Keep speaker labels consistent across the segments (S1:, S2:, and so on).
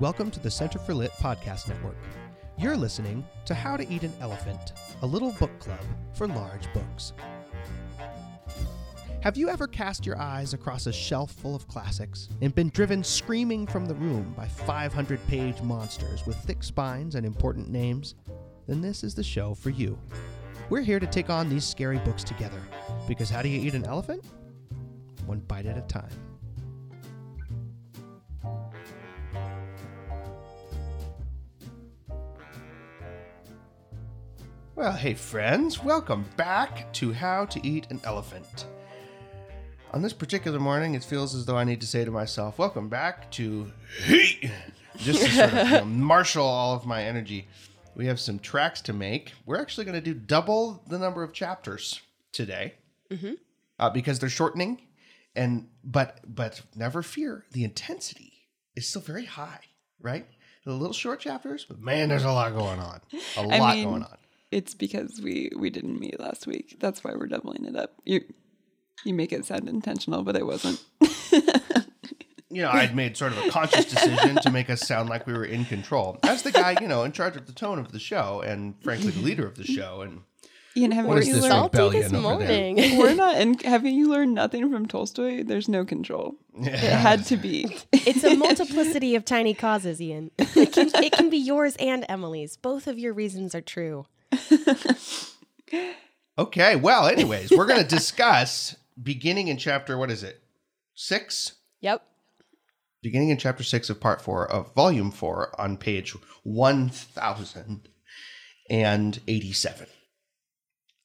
S1: Welcome to the Center for Lit Podcast Network. You're listening to How to Eat an Elephant, a little book club for large books. Have you ever cast your eyes across a shelf full of classics and been driven screaming from the room by 500 page monsters with thick spines and important names? Then this is the show for you. We're here to take on these scary books together because how do you eat an elephant? One bite at a time. Well, hey, friends, welcome back to How to Eat an Elephant. On this particular morning, it feels as though I need to say to myself, Welcome back to Heat! Just to sort of you know, marshal all of my energy. We have some tracks to make. We're actually going to do double the number of chapters today uh, because they're shortening. And but but never fear, the intensity is still very high, right? The little short chapters, but man, there's a lot going on. A lot
S2: mean,
S1: going on.
S2: It's because we we didn't meet last week. That's why we're doubling it up. You you make it sound intentional, but it wasn't.
S1: you know, I'd made sort of a conscious decision to make us sound like we were in control. As the guy, you know, in charge of the tone of the show and frankly the leader of the show. And
S2: Ian, haven't
S1: What is
S2: you
S1: this
S2: learned?
S1: about?
S3: this
S1: rebellion over there.
S3: morning.
S2: We're not. And haven't you learned nothing from Tolstoy? There's no control. It had to be.
S3: it's a multiplicity of tiny causes, Ian. It can, it can be yours and Emily's. Both of your reasons are true.
S1: okay, well, anyways, we're going to discuss beginning in chapter, what is it? Six?
S3: Yep.
S1: Beginning in chapter six of part four of volume four on page 1087.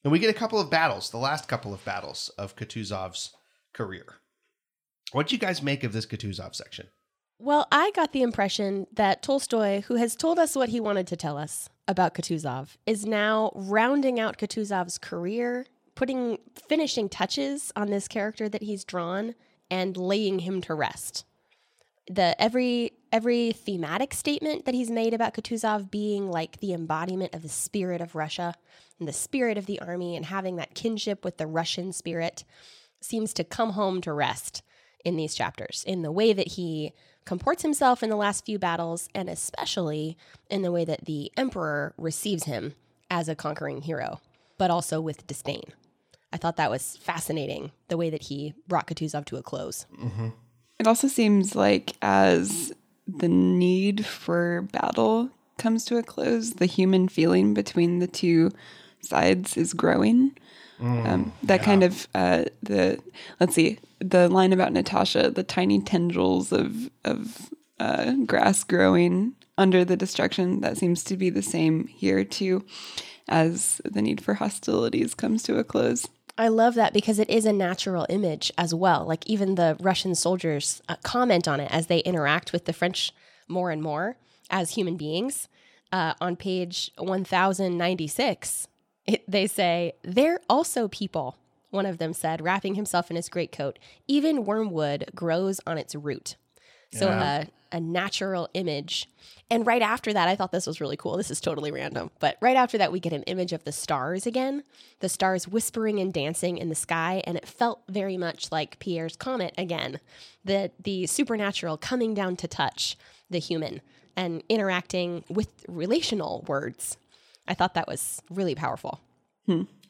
S1: And we get a couple of battles, the last couple of battles of Kutuzov's career. What do you guys make of this Kutuzov section?
S3: Well, I got the impression that Tolstoy, who has told us what he wanted to tell us about Kutuzov, is now rounding out Kutuzov's career, putting finishing touches on this character that he's drawn, and laying him to rest. The every every thematic statement that he's made about Kutuzov being like the embodiment of the spirit of Russia and the spirit of the army and having that kinship with the Russian spirit seems to come home to rest in these chapters in the way that he comports himself in the last few battles and especially in the way that the emperor receives him as a conquering hero but also with disdain. I thought that was fascinating the way that he brought kutuzov to a close. Mm-hmm.
S2: It also seems like as the need for battle comes to a close, the human feeling between the two sides is growing. Um, that kind of uh, the let's see the line about Natasha, the tiny tendrils of of uh, grass growing under the destruction. That seems to be the same here too, as the need for hostilities comes to a close.
S3: I love that because it is a natural image as well. Like even the Russian soldiers uh, comment on it as they interact with the French more and more as human beings. Uh, on page 1096, it, they say, They're also people, one of them said, wrapping himself in his greatcoat. Even wormwood grows on its root. So
S1: Yeah.
S3: a, a natural image. And right after that, I thought this was really cool. This is totally random. But right after that, we get an image of the stars again, the stars whispering and dancing in the sky. And it felt very much like Pierre's comet again, the, the supernatural coming down to touch the human and interacting with relational words. I thought that was really powerful.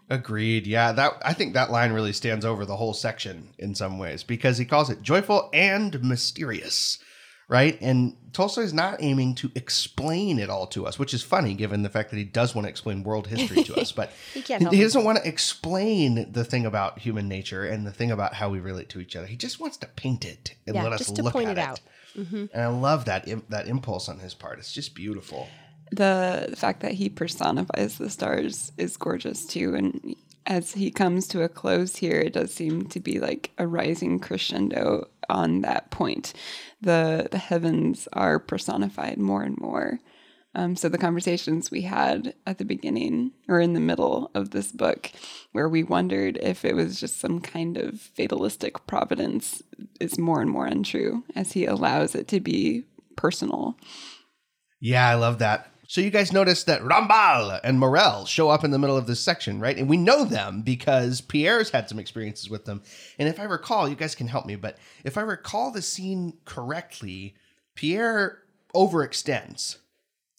S1: Agreed. Yeah, that I think that line really stands over the whole section in some ways because he calls it joyful and mysterious, right? And Tolstoy's not aiming to explain it all to us, which is funny given the fact that he does want to explain world history to us, but
S3: He
S1: he doesn't want to explain the thing about human nature and the thing about how we relate to each other. He just wants to paint it and
S3: Yeah,
S1: let us
S3: just to
S1: look
S3: point
S1: at
S3: it out. Mm-hmm.
S1: And I love that that impulse on his part. It's just beautiful.
S2: The, fact that he personifies the stars is gorgeous too and as he comes to a close here it does seem to be like a rising crescendo on that point. The the heavens are personified more and more. Um, so the conversations we had at the beginning or in the middle of this book where we wondered if it was just some kind of fatalistic providence is more and more untrue as he allows it to be personal.
S1: Yeah, I love that. So you guys notice that Rambal and Morel show up in the middle of this section, right? And we know them because Pierre's had some experiences with them. And if I recall, you guys can help me, but if I recall the scene correctly, Pierre overextends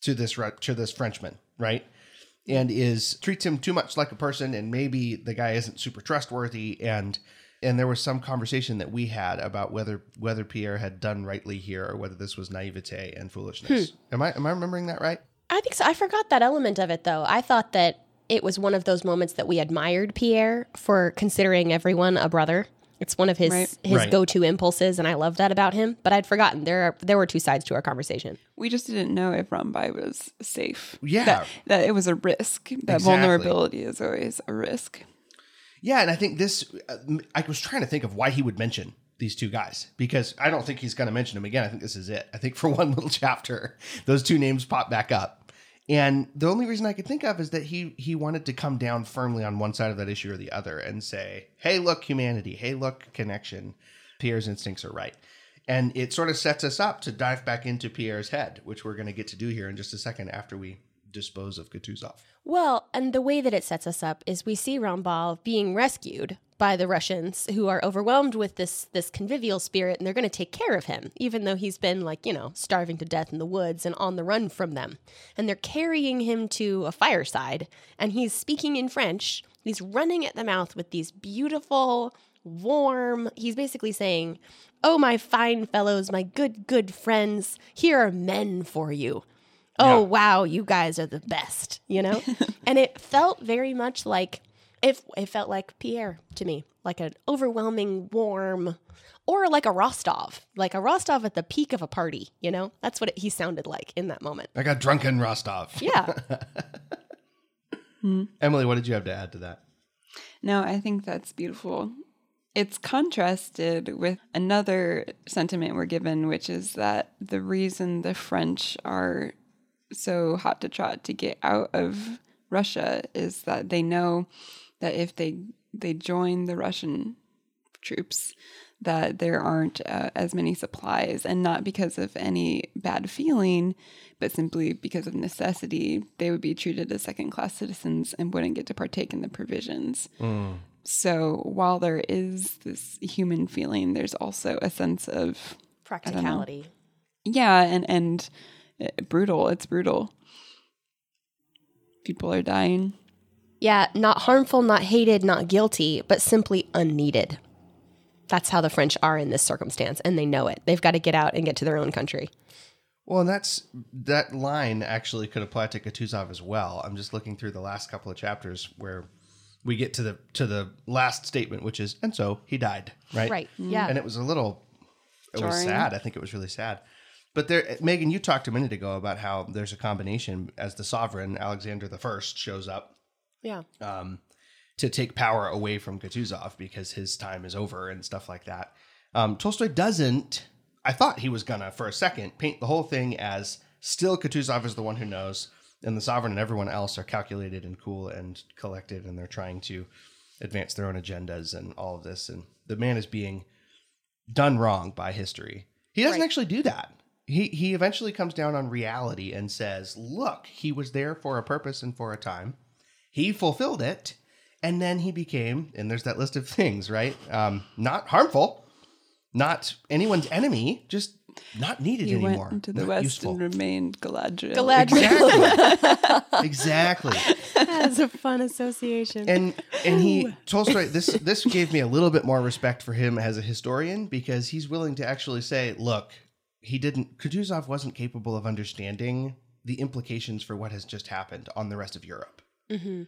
S1: to this to this Frenchman, right? And is treats him too much like a person, and maybe the guy isn't super trustworthy. And and there was some conversation that we had about whether whether Pierre had done rightly here or whether this was naivete and foolishness. Hmm. Am I am I remembering that right?
S3: I think so. I forgot that element of it, though. I thought that it was one of those moments that we admired Pierre for considering everyone a brother. It's one of his
S2: Right.
S3: his
S1: Right.
S3: go to impulses, and I love that about him. But I'd forgotten there are, there were two sides to our conversation.
S2: We just didn't know if Rambal was safe.
S1: Yeah.
S2: That, that it was a risk. That
S1: Exactly.
S2: vulnerability is always a risk.
S1: Yeah, and I think this. Uh, I was trying to think of why he would mention these two guys because I don't think he's going to mention them again. I think this is it. I think for one little chapter, those two names pop back up, and the only reason I could think of is that he he wanted to come down firmly on one side of that issue or the other and say, "Hey, look, humanity. Hey, look, connection. Pierre's instincts are right." And it sort of sets us up to dive back into Pierre's head, which we're going to get to do here in just a second after we dispose of Kutuzov.
S3: Well, and the way that it sets us up is we see Rambal being rescued by the Russians who are overwhelmed with this this convivial spirit and they're going to take care of him even though he's been like, you know, starving to death in the woods and on the run from them. And they're carrying him to a fireside and he's speaking in French. He's running at the mouth with these beautiful warm. He's basically saying, "Oh my fine fellows, my good good friends, here are men for you." Oh
S1: Yeah.
S3: wow you guys are the best you know and it felt very much like if it felt like pierre to me like an overwhelming warm or like a rostov like a rostov at the peak of a party you know that's what it, he sounded like in that moment
S1: Like a drunken Rostov.
S3: yeah hmm.
S1: Emily, what did you have to add to that?
S2: No, I think that's beautiful. It's contrasted with another sentiment we're given, which is that the reason the French are so hot to trot to get out of Russia is that they know that if they they join the Russian troops, that there aren't uh, as many supplies, and not because of any bad feeling, but simply because of necessity. They would be treated as second class citizens and wouldn't get to partake in the provisions. So while there is this human feeling, there's also a sense of
S3: practicality
S2: yeah, and and brutal. It's brutal. People are dying.
S3: yeah not harmful not hated not guilty but simply unneeded that's how the french are in this circumstance and they know it they've got to get out and get to their own country
S1: Well, and that's that line actually could apply to Kutuzov as well. I'm just looking through the last couple of chapters where we get to the to the last statement, which is, and so he died, right?
S3: right yeah
S1: And it was a little, it was sad. I think it was really sad. But there, Megan, you talked a minute ago about how there's a combination as the sovereign Alexander the First shows up
S3: yeah
S1: um, to take power away from Kutuzov because his time is over and stuff like that. Um, Tolstoy doesn't. I thought he was gonna, for a second, paint the whole thing as still Kutuzov is the one who knows, and the sovereign and everyone else are calculated and cool and collected, and they're trying to advance their own agendas and all of this. And the man is being done wrong by history. He doesn't
S3: Right.
S1: actually do that. He he eventually comes down on reality and says, "Look, he was there for a purpose and for a time. He fulfilled it, and then he became and there's that list of things, right? Um, not harmful, not anyone's enemy, just not needed
S2: He
S1: anymore.
S2: went into the
S1: not
S2: west
S1: useful.
S2: and remained Galadriel.
S3: Galadriel.
S1: Exactly. exactly.
S3: That's a fun association.
S1: and and he Tolstoy this this gave me a little bit more respect for him as a historian because he's willing to actually say, look, he didn't Kutuzov wasn't capable of understanding the implications for what has just happened on the rest of Europe. Mm-hmm.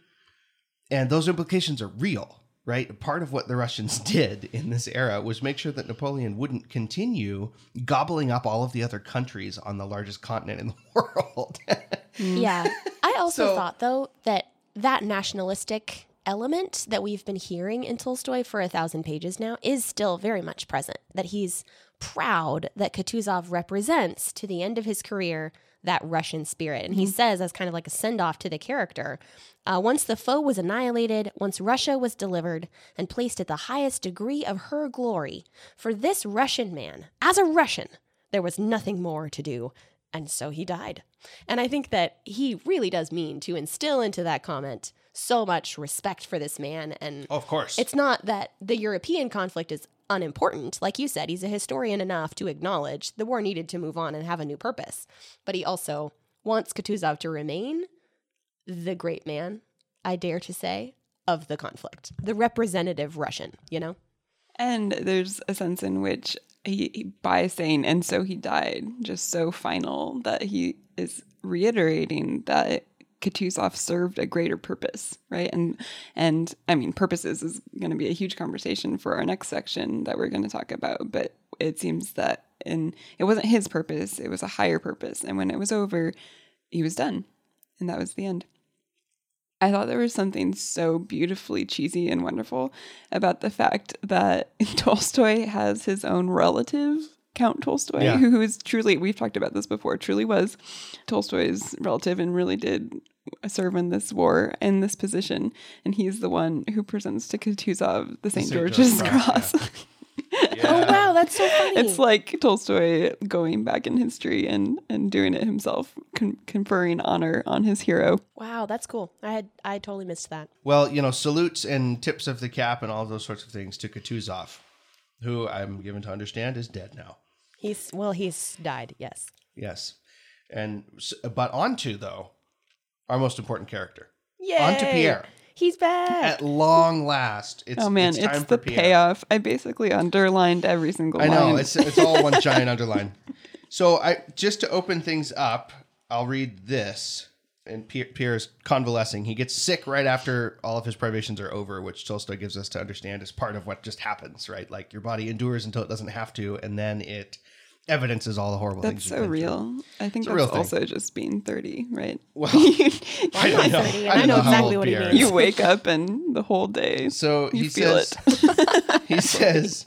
S1: And those implications are real, right? Part of what the Russians did in this era was make sure that Napoleon wouldn't continue gobbling up all of the other countries on the largest continent in the world.
S3: Yeah. I also
S1: So-
S3: thought, though, that that nationalistic element that we've been hearing in Tolstoy for a thousand pages now is still very much present. That he's proud that Kutuzov represents to the end of his career that Russian spirit. And he says, as kind of like a send off to the character, uh, once the foe was annihilated, once Russia was delivered and placed at the highest degree of her glory, for this Russian man, as a Russian, there was nothing more to do. And so he died. And I think that he really does mean to instill into that comment so much respect for this man. And
S1: of course.
S3: it's not that the European conflict is unimportant. Like you said, he's a historian enough to acknowledge the war needed to move on and have a new purpose. But he also wants Kutuzov to remain the great man, I dare to say, of the conflict, the representative Russian, you know?
S2: And there's a sense in which he, he, by saying, and so he died, just so final that he is reiterating that Kutuzov served a greater purpose, right? And and I mean, purposes is going to be a huge conversation for our next section that we're going to talk about. But it seems that in it wasn't his purpose; it was a higher purpose. And when it was over, he was done, and that was the end. I thought there was something so beautifully cheesy and wonderful about the fact that Tolstoy has his own relative Count Tolstoy,
S1: Yeah.
S2: who is truly, we've talked about this before, truly was Tolstoy's relative and really did serve in this war in this position. And he's the one who presents to Kutuzov the St.
S1: St.
S2: George's
S1: George's Cross,
S2: Cross.
S3: Oh, wow, that's so funny.
S2: it's like Tolstoy going back in history and, and doing it himself, con- conferring honor on his hero.
S3: wow, that's cool. I had I totally missed that.
S1: Well, you know, salutes and tips of the cap and all those sorts of things to Kutuzov, who I'm given to understand is dead now.
S3: He's well, he's died. Yes.
S1: Yes. And but on to though our most important character.
S3: Yay!
S1: On to Pierre.
S3: He's back.
S1: At long last, it's
S2: oh man,
S1: it's,
S2: it's, the
S1: for
S2: payoff. I basically underlined every single
S1: I know
S2: line.
S1: it's it's all one giant underline. So I just to open things up, I'll read this. And Pierre, Pierre is convalescing. He gets sick right after all of his privations are over, which Tolstoy gives us to understand is part of what just happens, right? Like your body endures until it doesn't have to, and then it evidences all the horrible
S2: That's
S1: things. you've
S2: so
S1: been through.
S2: real. I think
S1: a real
S2: that's
S1: thing.
S2: also just being 30, right?
S1: Well,
S2: you,
S1: I don't know.
S3: 30,
S1: I,
S3: I
S1: don't
S3: know
S1: know
S3: exactly what he means.
S2: you wake up and the whole day.
S1: So
S2: You
S1: he
S2: feel
S1: says, he says,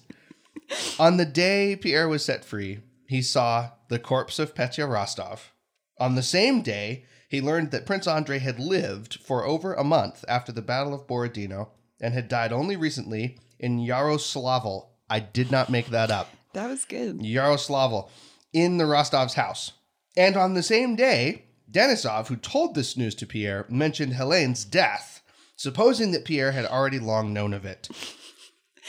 S1: on the day Pierre was set free, he saw the corpse of Petya Rostov. On the same day, he learned that Prince Andrei had lived for over a month after the Battle of Borodino and had died only recently in Yaroslavl. I did not make that up.
S2: That was good.
S1: Yaroslavl in the Rostov's house. And on the same day, Denisov, who told this news to Pierre, mentioned Helene's death, supposing that Pierre had already long known of it.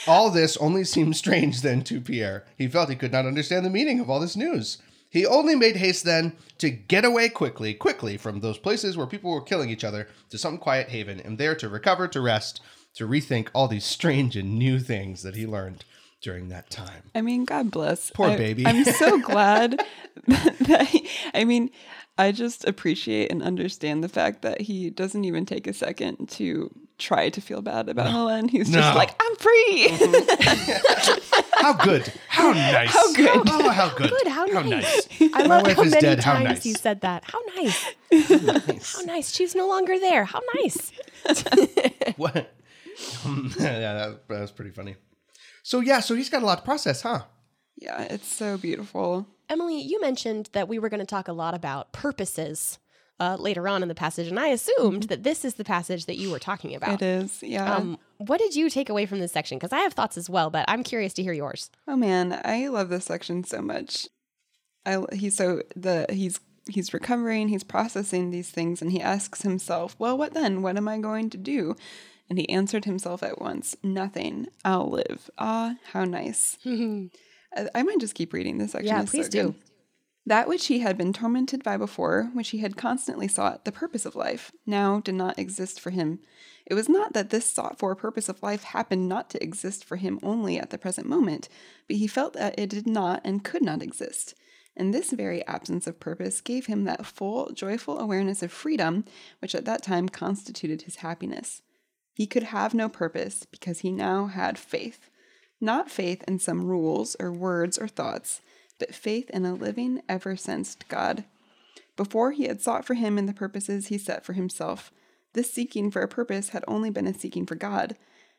S1: All this only seemed strange then to Pierre. He felt he could not understand the meaning of all this news. He only made haste then to get away quickly, quickly from those places where people were killing each other to some quiet haven, and there to recover, to rest, to rethink all these strange and new things that he learned during that time.
S2: I mean, God bless.
S1: Poor
S2: I-
S1: baby.
S2: I'm so glad that, he, I mean, I just appreciate and understand the fact that he doesn't even take a second to try to feel bad about Helen. He's
S1: No.
S2: just like, I'm free. Mm-hmm.
S1: How good. How nice.
S2: How good.
S1: Oh, how good.
S3: Good. How nice.
S1: My
S3: I love
S1: wife
S3: how
S1: is
S3: many
S1: dead, how
S3: times
S1: nice.
S3: you said that. How nice. How nice. She's no longer there. How nice.
S1: What? yeah, that, that was pretty funny. So yeah, so he's got a lot to process, huh?
S2: yeah, it's so beautiful.
S3: Emily, you mentioned that we were going to talk a lot about purposes uh, later on in the passage, and I assumed that this is the passage that you were talking about.
S2: It is. Yeah.
S3: Um, what did you take away from this section? Because I have thoughts as well, but I'm curious to hear yours.
S2: Oh man, I love this section so much. I he's so the he's he's recovering, he's processing these things and he asks himself, "Well, what then? What am I going to do?" And he answered himself at once, "Nothing. I'll live." Ah, how nice. I, might just keep reading this section.
S3: Yeah,
S2: It's so
S3: please do.
S2: That which he had been tormented by before, which he had constantly sought, the purpose of life, now did not exist for him. It was not that this sought for purpose of life happened not to exist for him only at the present moment, but he felt that it did not and could not exist. And this very absence of purpose gave him that full, joyful awareness of freedom which at that time constituted his happiness. He could have no purpose because he now had faith. Not faith in some rules or words or thoughts, but faith in a living, ever sensed God. Before he had sought for him in the purposes he set for himself, this seeking for a purpose had only been a seeking for God.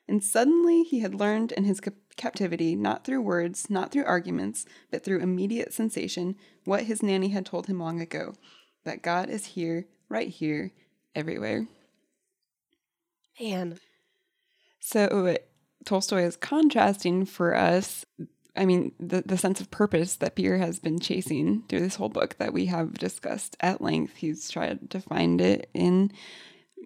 S2: And suddenly he had learned in his cap- captivity, not through words, not through arguments, but through immediate sensation, what his nanny had told him long ago that God is here, right here, everywhere.
S3: Man,
S2: So Tolstoy is contrasting for us, I mean, the, the sense of purpose that Pierre has been chasing through this whole book that we have discussed at length. He's tried to find it in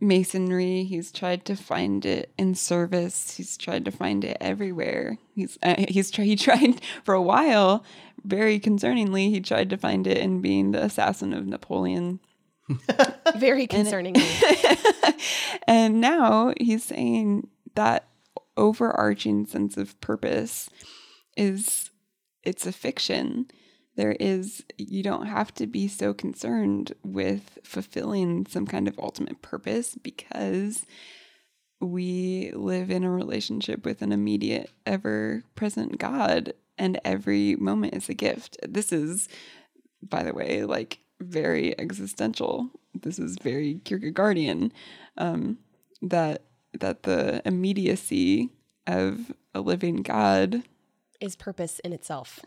S2: masonry. He's tried to find it in service. He's tried to find it everywhere. He's uh, he's tried. He tried for a while. Very concerningly, he tried to find it in being the assassin of Napoleon.
S3: Very concerning.
S2: and now he's saying that overarching sense of purpose is it's a fiction there is you don't have to be so concerned with fulfilling some kind of ultimate purpose because we live in a relationship with an immediate ever present god and every moment is a gift this is by the way like very existential this is very kierkegaardian um, that that the immediacy of a living god
S3: is purpose in itself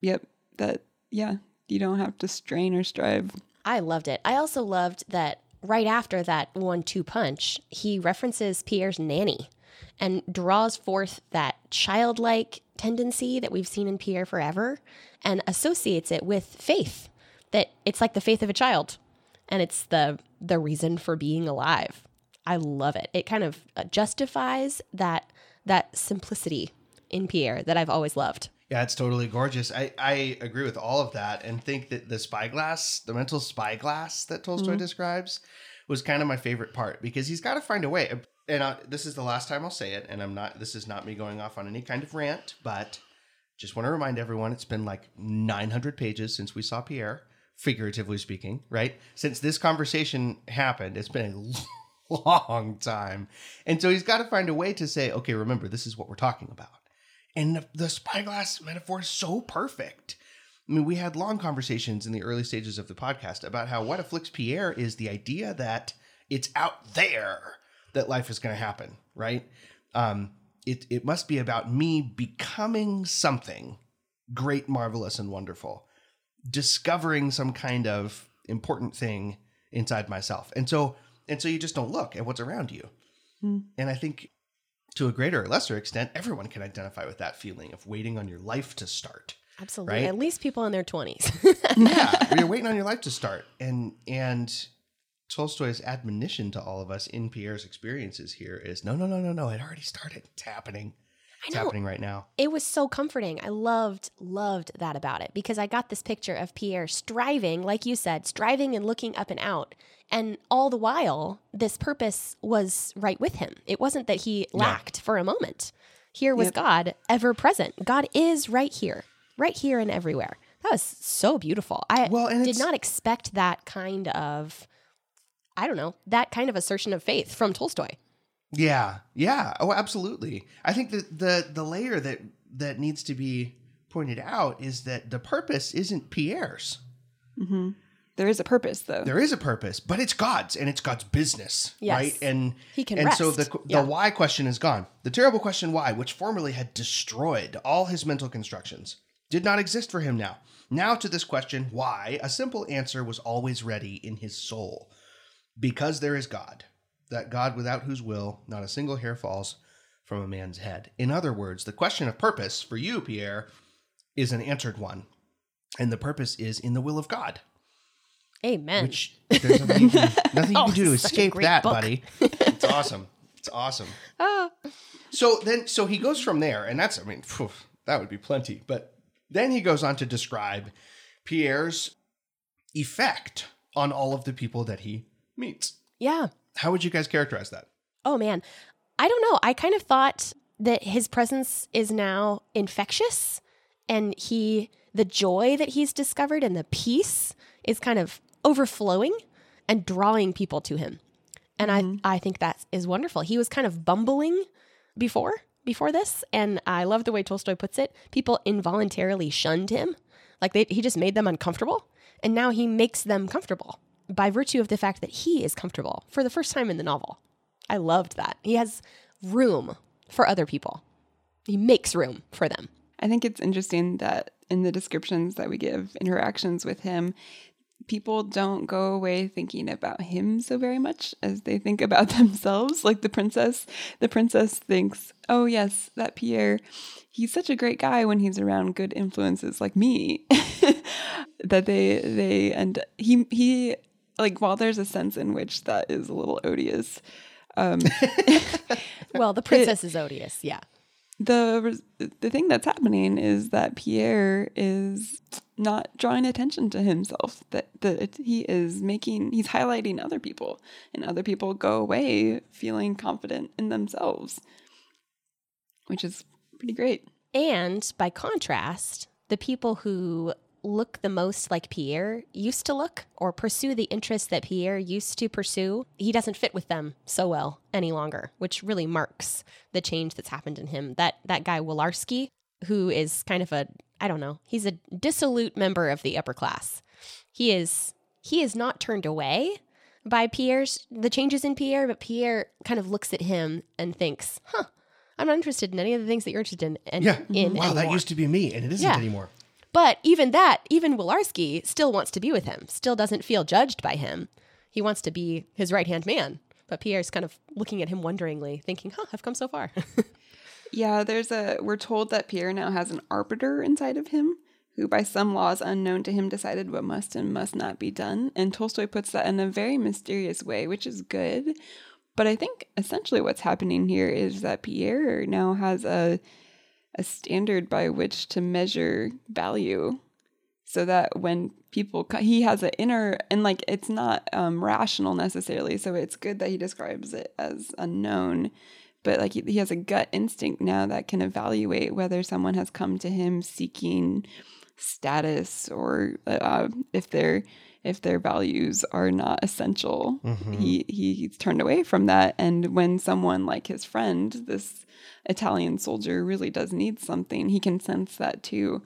S2: yep that yeah, you don't have to strain or strive.
S3: I loved it. I also loved that right after that one two punch, he references Pierre's nanny and draws forth that childlike tendency that we've seen in Pierre forever and associates it with faith. That it's like the faith of a child and it's the the reason for being alive. I love it. It kind of uh, justifies that that simplicity in Pierre that I've always loved.
S1: Yeah, it's totally gorgeous. I, I agree with all of that and think that the spyglass, the mental spyglass that Tolstoy mm-hmm. describes, was kind of my favorite part because he's got to find a way. And I, this is the last time I'll say it, and I'm not. This is not me going off on any kind of rant, but just want to remind everyone it's been like 900 pages since we saw Pierre, figuratively speaking, right? Since this conversation happened, it's been a long time, and so he's got to find a way to say, okay, remember, this is what we're talking about and the, the spyglass metaphor is so perfect. I mean, we had long conversations in the early stages of the podcast about how what afflicts Pierre is the idea that it's out there that life is going to happen, right? Um, it, it must be about me becoming something great, marvelous, and wonderful, discovering some kind of important thing inside myself. And so, and so you just don't look at what's around you. Mm. And I think to a greater or lesser extent, everyone can identify with that feeling of waiting on your life to start.
S3: Absolutely. Right? At least people in their 20s.
S1: yeah, you're waiting on your life to start. And and Tolstoy's admonition to all of us in Pierre's experiences here is no, no, no, no, no. It already started. It's happening. It's happening right now.
S3: It was so comforting. I loved, loved that about it because I got this picture of Pierre striving, like you said, striving and looking up and out. And all the while, this purpose was right with him. It wasn't that he lacked yeah. for a moment. Here was yep. God ever present. God is right here, right here and everywhere. That was so beautiful. I well, did not expect that kind of, I don't know, that kind of assertion of faith from Tolstoy.
S1: Yeah, yeah. Oh, absolutely. I think that the the layer that that needs to be pointed out is that the purpose isn't Pierre's.
S2: Mm-hmm. There is a purpose, though.
S1: There is a purpose, but it's God's, and it's God's business, yes. right? And
S3: he can
S1: and
S3: rest.
S1: so the the yeah. why question is gone. The terrible question why, which formerly had destroyed all his mental constructions, did not exist for him now. Now to this question why, a simple answer was always ready in his soul, because there is God that God without whose will not a single hair falls from a man's head. In other words, the question of purpose for you, Pierre, is an answered one. And the purpose is in the will of God.
S3: Amen.
S1: Which there's nothing you can, nothing oh, you can do to escape that, book. buddy. It's awesome. It's awesome. Ah. So then, so he goes from there, and that's, I mean, phew, that would be plenty. But then he goes on to describe Pierre's effect on all of the people that he meets.
S3: Yeah.
S1: How would you guys characterize that?
S3: Oh man, I don't know. I kind of thought that his presence is now infectious and he the joy that he's discovered and the peace is kind of overflowing and drawing people to him. And mm-hmm. I I think that is wonderful. He was kind of bumbling before before this and I love the way Tolstoy puts it. People involuntarily shunned him. Like they, he just made them uncomfortable and now he makes them comfortable by virtue of the fact that he is comfortable for the first time in the novel. I loved that. He has room for other people, he makes room for them.
S2: I think it's interesting that in the descriptions that we give interactions with him, people don't go away thinking about him so very much as they think about themselves. Like the princess, the princess thinks, "Oh yes, that Pierre, he's such a great guy when he's around good influences like me." that they they and he he like while there's a sense in which that is a little odious, um,
S3: Well, the princess is odious. Yeah.
S2: the the thing that's happening is that Pierre is not drawing attention to himself. That that he is making he's highlighting other people, and other people go away feeling confident in themselves, which is pretty great.
S3: And by contrast, the people who look the most like Pierre used to look or pursue the interests that Pierre used to pursue, he doesn't fit with them so well any longer, which really marks the change that's happened in him. That that guy Wolarski, who is kind of a I don't know, he's a dissolute member of the upper class. He is he is not turned away by Pierre's the changes in Pierre, but Pierre kind of looks at him and thinks, "Huh, I'm not interested in any of the things that you're interested in." in
S1: Yeah.
S3: in
S1: wow, that used to be me, and it isn't
S3: Yeah.
S1: anymore.
S3: But even that, even Wolarski still wants to be with him, still doesn't feel judged by him. He wants to be his right hand man. But Pierre's kind of looking at him wonderingly, thinking, huh, I've come so far.
S2: Yeah, there's a. We're told that Pierre now has an arbiter inside of him who, by some laws unknown to him, decided what must and must not be done. And Tolstoy puts that in a very mysterious way, which is good. But I think essentially what's happening here is that Pierre now has a a standard by which to measure value so that when people he has an inner and like it's not um, rational necessarily so it's good that he describes it as unknown but like he, has a gut instinct now that can evaluate whether someone has come to him seeking status or uh, if their if their values are not essential he he's turned away from that and when someone like his friend this italian soldier really does need something he can sense that too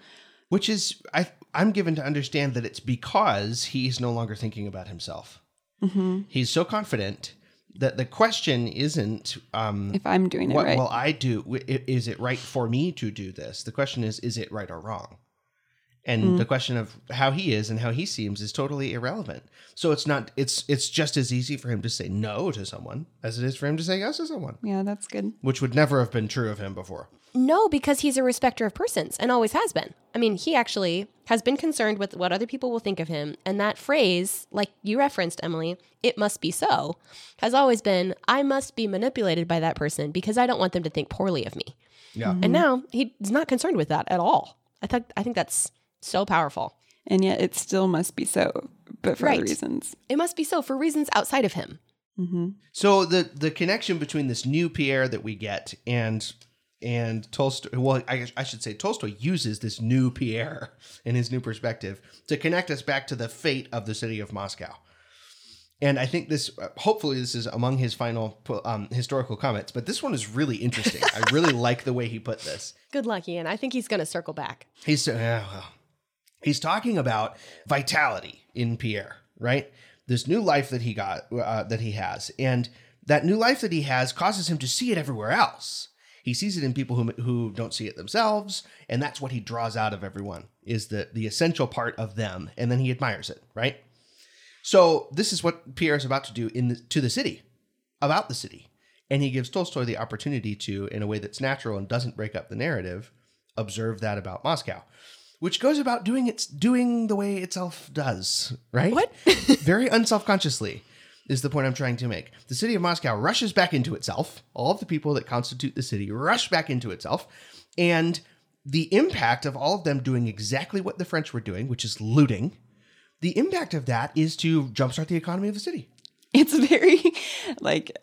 S1: Which is, I, I'm given to understand that it's because he's no longer thinking about himself.
S2: Mm-hmm.
S1: He's so confident that the question isn't, um,
S2: if i'm doing it
S1: what
S2: right
S1: will I do? Is it right for me to do this? The question is, is it right or wrong? And
S2: Mm.
S1: the question of how he is and how he seems is totally irrelevant. So it's not. It's it's just as easy for him to say no to someone as it is for him to say yes to someone,
S2: yeah that's good
S1: which would never have been true of him before.
S3: no, because he's a respecter of persons and always has been. I mean, he actually has been concerned with what other people will think of him. And that phrase, like you referenced, Emily, it must be so, has always been, I must be manipulated by that person because I don't want them to think poorly of me.
S1: Yeah.
S3: And now he's not concerned with that at all. I think I think that's so powerful.
S2: and yet it still must be so but for
S3: Right.
S2: other reasons
S3: It must be so for reasons outside of him.
S1: So the the connection between this new Pierre that we get and and Tolstoy, well, I, I should say Tolstoy uses this new Pierre and his new perspective to connect us back to the fate of the city of Moscow. And I think this, uh, hopefully, this is among his final um, historical comments. But this one is really interesting. I really like the way he put this.
S3: Good luck, Ian. I think he's going to circle back.
S1: He's uh, well, he's talking about vitality in Pierre, right? This new life that he got uh, that he has, and that new life that he has causes him to see it everywhere else. He sees it in people who who don't see it themselves, and that's what he draws out of everyone is the the essential part of them, and then he admires it, right? So this is what Pierre is about to do in the, to the city, about the city, and he gives Tolstoy the opportunity to, in a way that's natural and doesn't break up the narrative, observe that about Moscow, which goes about doing its doing the way itself does, right?
S3: What?
S1: Very unselfconsciously is the point I'm trying to make. The city of Moscow rushes back into itself. All of the people that constitute the city rush back into itself, and the impact of all of them doing exactly what the French were doing, which is looting. The impact of that is to jumpstart the economy of the city.
S2: it's very like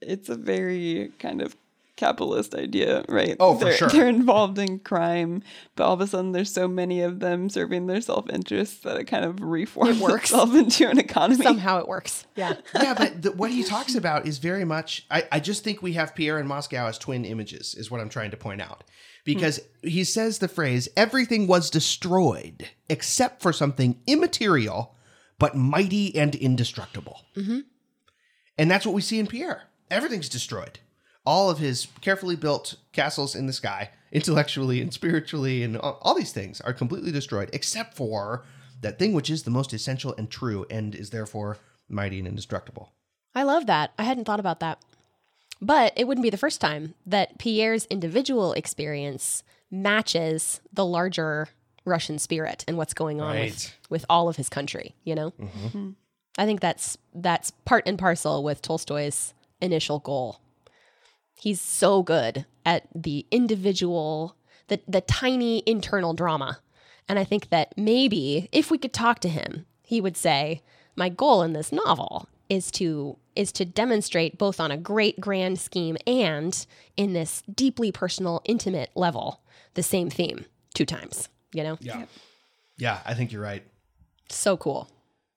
S2: it's a very kind of capitalist idea right
S1: Oh, for
S2: they're,
S1: sure.
S2: they're involved in crime but all of a sudden there's so many of them serving their self-interest that it kind of reforms
S3: works.
S2: itself into an economy
S3: Somehow it works. Yeah.
S1: yeah, but the, what he talks about is very much. I, I just think we have Pierre and Moscow as twin images, is what I'm trying to point out. Because he says the phrase, everything was destroyed except for something immaterial, but mighty and indestructible. Mm-hmm. And that's what we see in Pierre. Everything's destroyed. All of his carefully built castles in the sky, intellectually and spiritually, and all, all these things are completely destroyed, except for that thing which is the most essential and true and is therefore mighty and indestructible.
S3: I love that. I hadn't thought about that. But it wouldn't be the first time that Pierre's individual experience matches the larger Russian spirit and what's going on with,
S1: Right.
S3: with all of his country, you know? Mm-hmm. I think that's that's part and parcel with Tolstoy's initial goal. He's so good at the individual, the the tiny internal drama. And I think that maybe if we could talk to him, he would say, "My goal in this novel is to is to demonstrate both on a great grand scheme and in this deeply personal intimate level the same theme two times, you know?"
S1: Yeah. Yeah, I think you're right.
S3: So cool.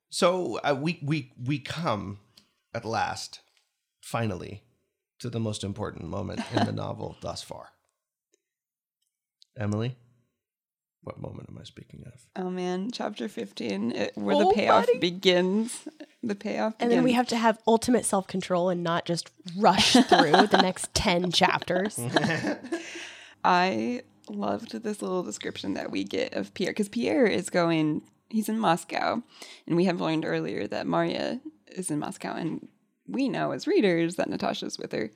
S1: So uh, we we we come at last, finally, to the most important moment in the novel thus far. Emily, what moment am I speaking of?
S2: Oh man, chapter 15, it, where
S3: Oh,
S2: the payoff
S3: buddy.
S2: begins. The payoff
S3: And then we have to have ultimate self control and not just rush through the next 10 chapters.
S2: I loved this little description that we get of Pierre because Pierre is going, he's in Moscow. And we have learned earlier that Maria is in Moscow. And we know as readers that Natasha's with her.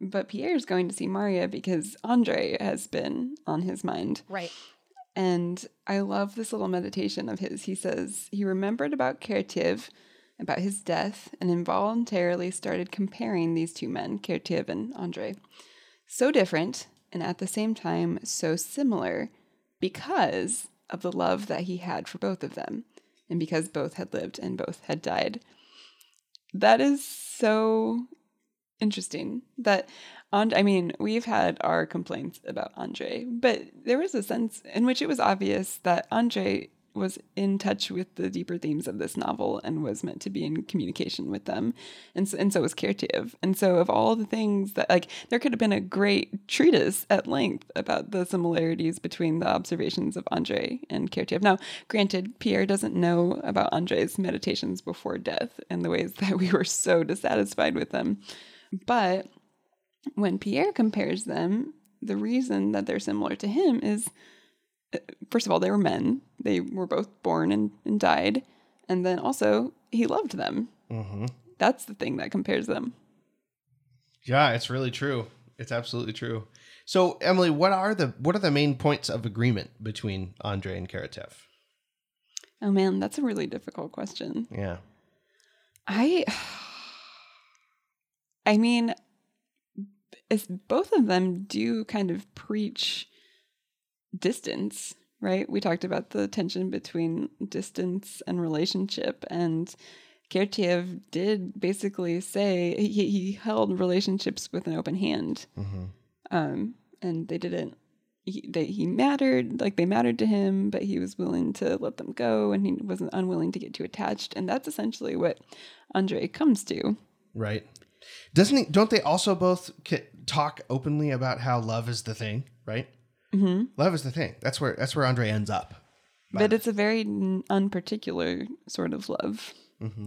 S2: But Pierre's going to see Maria because Andre has been on his mind.
S3: Right.
S2: And I love this little meditation of his. He says he remembered about Karataev, about his death, and involuntarily started comparing these two men, Karataev and Andre. So different, and at the same time, so similar because of the love that he had for both of them, and because both had lived and both had died. That is so interesting that and I mean, we've had our complaints about Andre, but there was a sense in which it was obvious that Andre was in touch with the deeper themes of this novel and was meant to be in communication with them. And so, and so was Karataev. And so of all the things that like there could have been a great treatise at length about the similarities between the observations of Andre and Karataev. Now, granted, Pierre doesn't know about Andre's meditations before death and the ways that we were so dissatisfied with them. But when Pierre compares them, the reason that they're similar to him is first of all, they were men. They were both born and, and died. And then also, he loved them.
S1: Mm-hmm.
S2: That's the thing that compares them.
S1: Yeah, it's really true. It's absolutely true. So, Emily, what are the what are the main points of agreement between Andre and Karatev?
S2: Oh man, that's a really difficult question.
S1: Yeah.
S2: I I mean both of them do kind of preach distance, right? We talked about the tension between distance and relationship and Karataev did basically say he, he held relationships with an open hand.
S1: Mm-hmm.
S2: Um, and they didn't he, they, he mattered like they mattered to him but he was willing to let them go and he wasn't unwilling to get too attached and that's essentially what andre comes to
S1: Right. Doesn't he, don't they also both talk openly about how love is the thing, right?
S2: Mm-hmm.
S1: Love is the thing. That's where that's where Andre ends up.
S2: but it's a very n- unparticular sort of love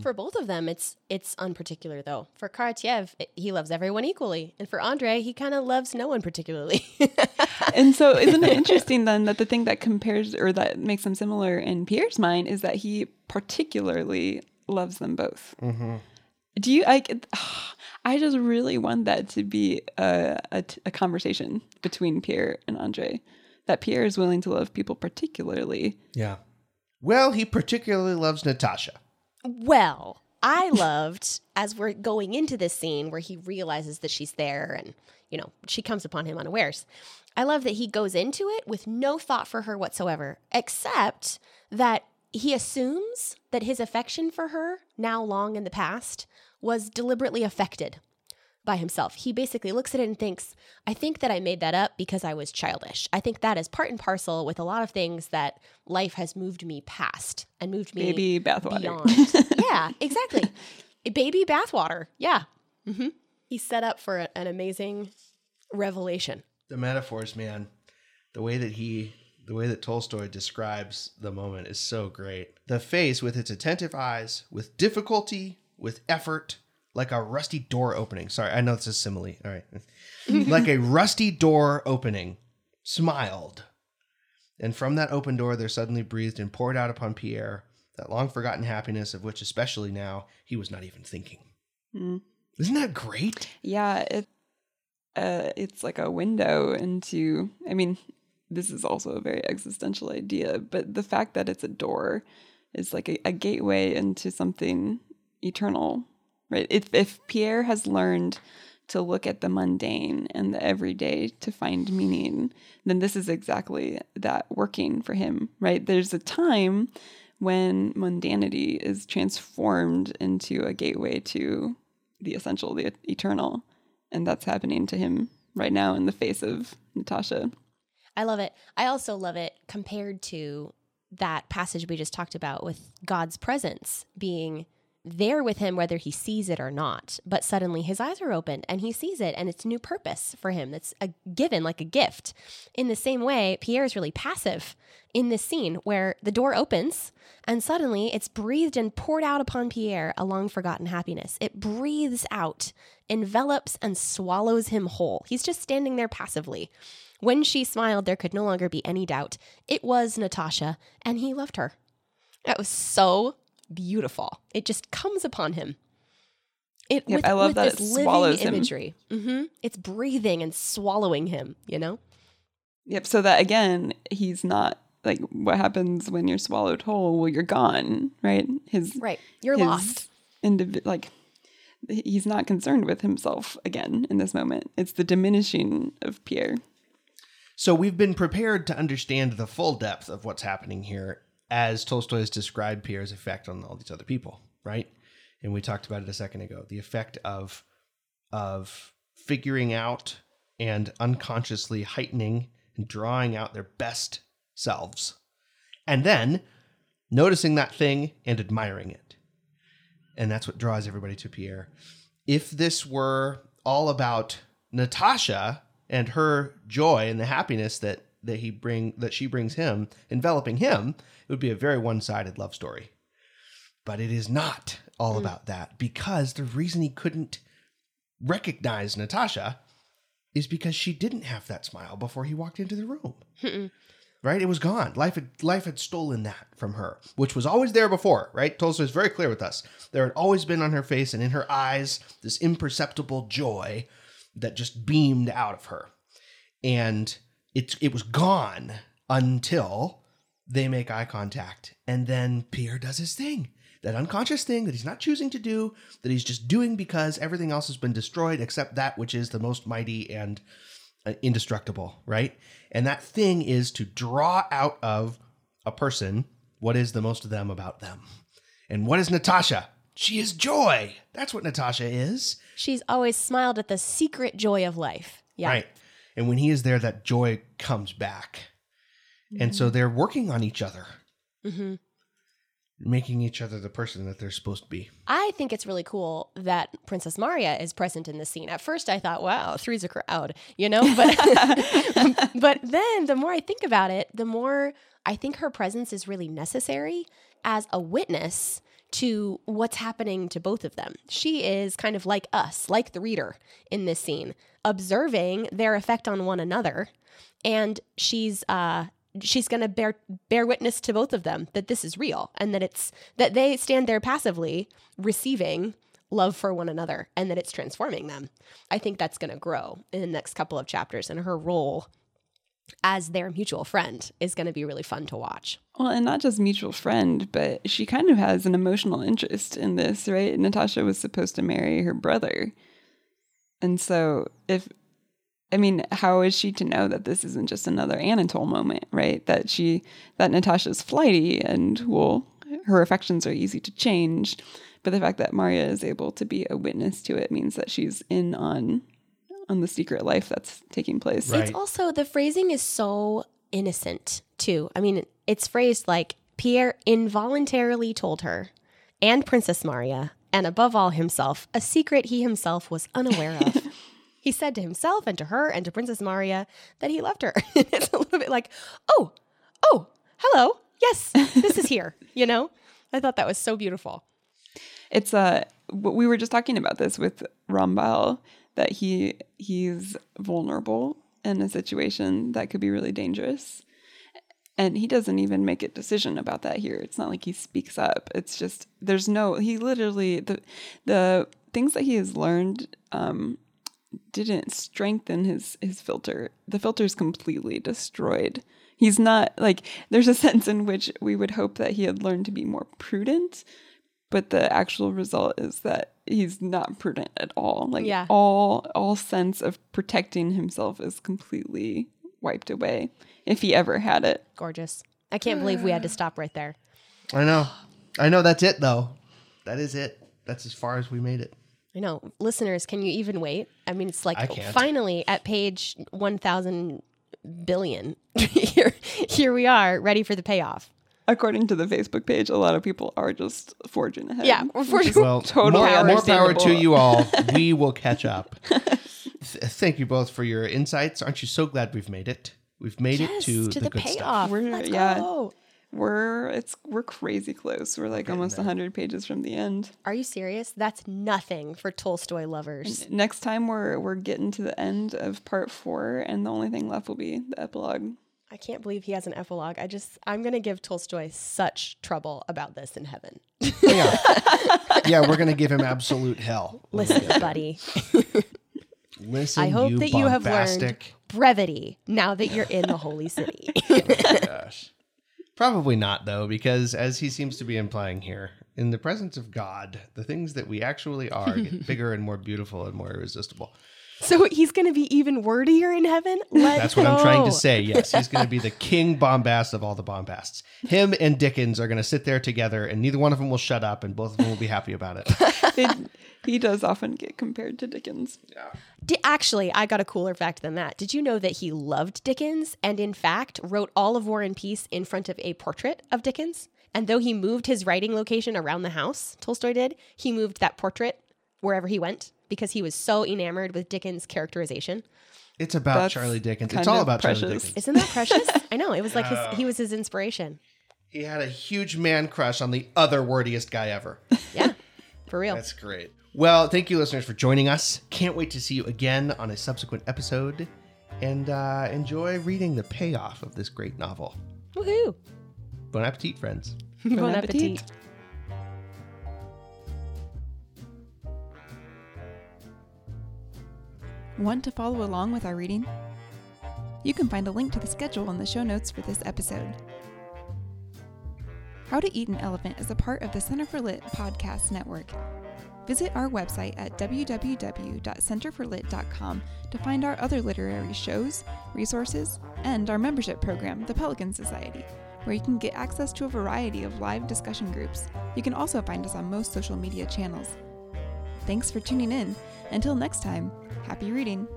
S3: For both of them, it's it's unparticular though. For Karatyev, it- he loves everyone equally, and for Andre, he kind of loves no one particularly.
S2: and so isn't it interesting then that the thing that compares or that makes them similar in pierre's mind is that he particularly loves them both do you i i just really want that to be a a conversation between pierre and andre that pierre is willing to love people particularly
S1: Yeah. Well, he particularly loves Natasha.
S3: well, I loved as we're going into this scene where he realizes that she's there, and you know she comes upon him unawares. I love that he goes into it with no thought for her whatsoever, except that he assumes that his affection for her, now long in the past, was deliberately affected by himself. He basically looks at it and thinks, I think that I made that up because I was childish. I think that is part and parcel with a lot of things that life has moved me past and moved me
S2: baby bathwater
S3: beyond. yeah, exactly. Baby bathwater. Yeah. hmm He's set up for an amazing revelation.
S1: The metaphors, man. The way that he the way that Tolstoy describes the moment is so great. The face with its attentive eyes, with difficulty, with effort, like a rusty door opening. Sorry, I know it's a simile. All right. like a rusty door opening, smiled. And from that open door there suddenly breathed and poured out upon Pierre that long forgotten happiness of which especially now he was not even thinking.
S2: Mm.
S1: Isn't that great?
S2: Yeah, it uh, it's like a window into. I mean, this is also a very existential idea, but the fact that it's a door is like a, a gateway into something eternal, right? If if Pierre has learned to look at the mundane and the everyday to find meaning, then this is exactly that working for him, right? There's a time when mundanity is transformed into a gateway to the essential, the eternal. And that's happening to him right now in the face of Natasha.
S3: I love it. I also love it compared to that passage we just talked about with God's presence being there with him whether he sees it or not. But suddenly his eyes are opened and he sees it and it's a new purpose for him. That's a given like a gift. In the same way, Pierre is really passive in this scene where the door opens and suddenly it's breathed and poured out upon Pierre a long forgotten happiness. It breathes out, envelops and swallows him whole. He's just standing there passively. When she smiled, there could no longer be any doubt. It was Natasha, and he loved her. That was so beautiful. It just comes upon him.
S2: It, yep, with, I love that it swallows
S3: imagery. Mm-hmm. It's breathing and swallowing him. You know.
S2: Yep. So that again, he's not like what happens when you're swallowed whole. Well, you're gone, right? His
S3: right. You're his lost.
S2: Indivi- like he's not concerned with himself again in this moment. It's the diminishing of Pierre.
S1: So we've been prepared to understand the full depth of what's happening here as Tolstoy has described Pierre's effect on all these other people, right? And we talked about it a second ago. The effect of of figuring out and unconsciously heightening and drawing out their best selves. And then noticing that thing and admiring it. And that's what draws everybody to Pierre. If this were all about Natasha and her joy and the happiness that that he bring that she brings him, enveloping him, it would be a very one-sided love story. But it is not all mm. about that because the reason he couldn't recognize Natasha is because she didn't have that smile before he walked into the room. right? It was gone. Life had life had stolen that from her, which was always there before, right? Tolstoy is very clear with us. There had always been on her face and in her eyes this imperceptible joy that just beamed out of her. And it it was gone until they make eye contact and then Pierre does his thing. That unconscious thing that he's not choosing to do, that he's just doing because everything else has been destroyed except that which is the most mighty and uh, indestructible, right? And that thing is to draw out of a person what is the most of them about them. And what is Natasha? She is joy. That's what Natasha is.
S3: She's always smiled at the secret joy of life. Yeah.
S1: Right. And when he is there, that joy comes back. Mm-hmm. And so mm-hmm. they're working on each other, mm-hmm. making each other the person that they're supposed to be.
S3: I think it's really cool that Princess Maria is present in the scene. At first, I thought, wow, three's a crowd, you know? But, but then the more I think about it, the more I think her presence is really necessary as a witness to what's happening to both of them. She is kind of like us, like the reader in this scene, observing their effect on one another. And she's uh she's going to bear bear witness to both of them that this is real and that it's that they stand there passively receiving love for one another and that it's transforming them. I think that's going to grow in the next couple of chapters and her role as their mutual friend is going to be really fun to watch.
S2: Well, and not just mutual friend, but she kind of has an emotional interest in this, right? Natasha was supposed to marry her brother. And so, if, I mean, how is she to know that this isn't just another Anatole moment, right? That she, that Natasha's flighty and, well, her affections are easy to change. But the fact that Maria is able to be a witness to it means that she's in on on the secret life that's taking place.
S3: Right. It's also the phrasing is so innocent too. I mean, it's phrased like Pierre involuntarily told her and Princess Maria, and above all himself, a secret he himself was unaware of. he said to himself and to her and to Princess Maria that he loved her. it's a little bit like, oh, oh, hello. Yes, this is here, you know? I thought that was so beautiful.
S2: It's uh we were just talking about this with Ramballe that he he's vulnerable in a situation that could be really dangerous. And he doesn't even make a decision about that here. It's not like he speaks up. It's just there's no he literally the the things that he has learned um, didn't strengthen his his filter. The filter is completely destroyed. He's not like there's a sense in which we would hope that he had learned to be more prudent, but the actual result is that he's not prudent at all. Like
S3: Yeah.
S2: all all sense of protecting himself is completely wiped away if he ever had it.
S3: Gorgeous. I can't believe we had to stop right there.
S1: I know. I know that's it though. That is it. That's as far as we made it.
S3: I know. Listeners, can you even wait? I mean, it's like
S1: can't.
S3: finally at page 1000 billion. here, here we are, ready for the payoff.
S2: According to the Facebook page, a lot of people are just forging ahead.
S3: Yeah, we're forging-
S1: Well,
S2: Totally
S1: more, more power to
S2: understandable.
S1: you all. We will catch up. Th- thank you both for your insights. Aren't you so glad we've made it? We've made it to,
S3: to
S1: the,
S3: the,
S1: good stuff.
S3: payoff.
S2: We're-
S3: Let's
S2: yeah.
S3: go.
S2: We're it's we're crazy close. We're like almost 100 pages from the end.
S3: Are you serious? That's nothing for Tolstoy lovers.
S2: Next time we're we're getting to the end of part 4 and the only thing left will be the epilogue.
S3: I can't believe he has an epilogue. I just, I'm going to give Tolstoy such trouble about this in heaven.
S1: Yeah, yeah, we're gonna give him absolute hell.
S3: Listen, buddy.
S1: Listen,
S3: I hope
S1: you
S3: that you have learned
S1: bombastic-
S3: brevity now that you're in the holy city.
S1: Oh gosh. Probably not, though, because as he seems to be implying here, in the presence of God, the things that we actually are get bigger and more beautiful and more irresistible.
S3: So he's going to be even wordier in heaven? Let
S1: That's what I'm trying to say. Yes, he's going to be the king bombast of all the bombasts. Him and Dickens are going to sit there together, and neither one of them will shut up, and both of them will be happy about it.
S2: It, he does often get compared to Dickens.
S3: Di- actually, I got a cooler fact than that. Did you know that he loved Dickens and, in fact, wrote all of War and Peace in front of a portrait of Dickens? And though he moved his writing location around the house, Tolstoy did, he moved that portrait wherever he went because he was so enamored with Dickens' characterization.
S1: It's about
S2: That's
S1: Charlie Dickens. It's all
S2: of
S1: about Charlie
S2: precious.
S1: Dickens.
S3: Isn't that precious? I know. It was like his, he was his inspiration.
S1: He had a huge man crush on the other wordiest guy ever.
S3: Yeah, for real.
S1: That's great. Well, thank you, listeners, for joining us. Can't wait to see you again on a subsequent episode and uh, enjoy reading the payoff of this great novel.
S3: Woohoo!
S1: Bon appetit, friends.
S3: Bon
S2: appetit.
S3: appetit.
S4: Want to follow along with our reading? You can find a link to the schedule in the show notes for this episode. How to Eat an Elephant is a part of the Center for Lit podcast network. Visit our website at www.centerforlit.com to find our other literary shows, resources, and our membership program, the Pelican Society, where you can get access to a variety of live discussion groups. You can also find us on most social media channels. Thanks for tuning in. Until next time, Happy reading!